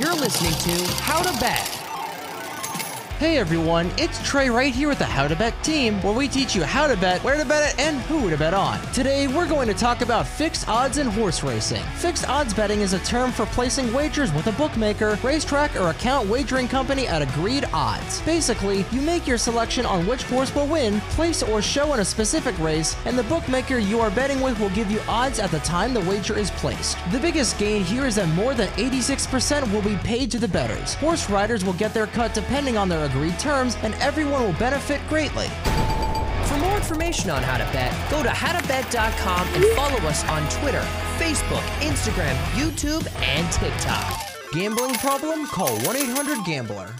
You're listening to How to Bet. Hey everyone, it's Trey right here with the How to Bet team, where we teach you how to bet, where to bet it, and who to bet on. Today, we're going to talk about fixed odds in horse racing. Fixed odds betting is a term for placing wagers with a bookmaker, racetrack, or account wagering company at agreed odds. Basically, you make your selection on which horse will win, place or show in a specific race, and the bookmaker you are betting with will give you odds at the time the wager is placed. The biggest gain here is that more than 86% will be paid to the bettors. Horse riders will get their cut depending on their agreed terms, and everyone will benefit greatly. For more information on how to bet, go to howtobet.com and follow us on Twitter, Facebook, Instagram, YouTube, and TikTok. Gambling problem? Call 1 800 Gambler.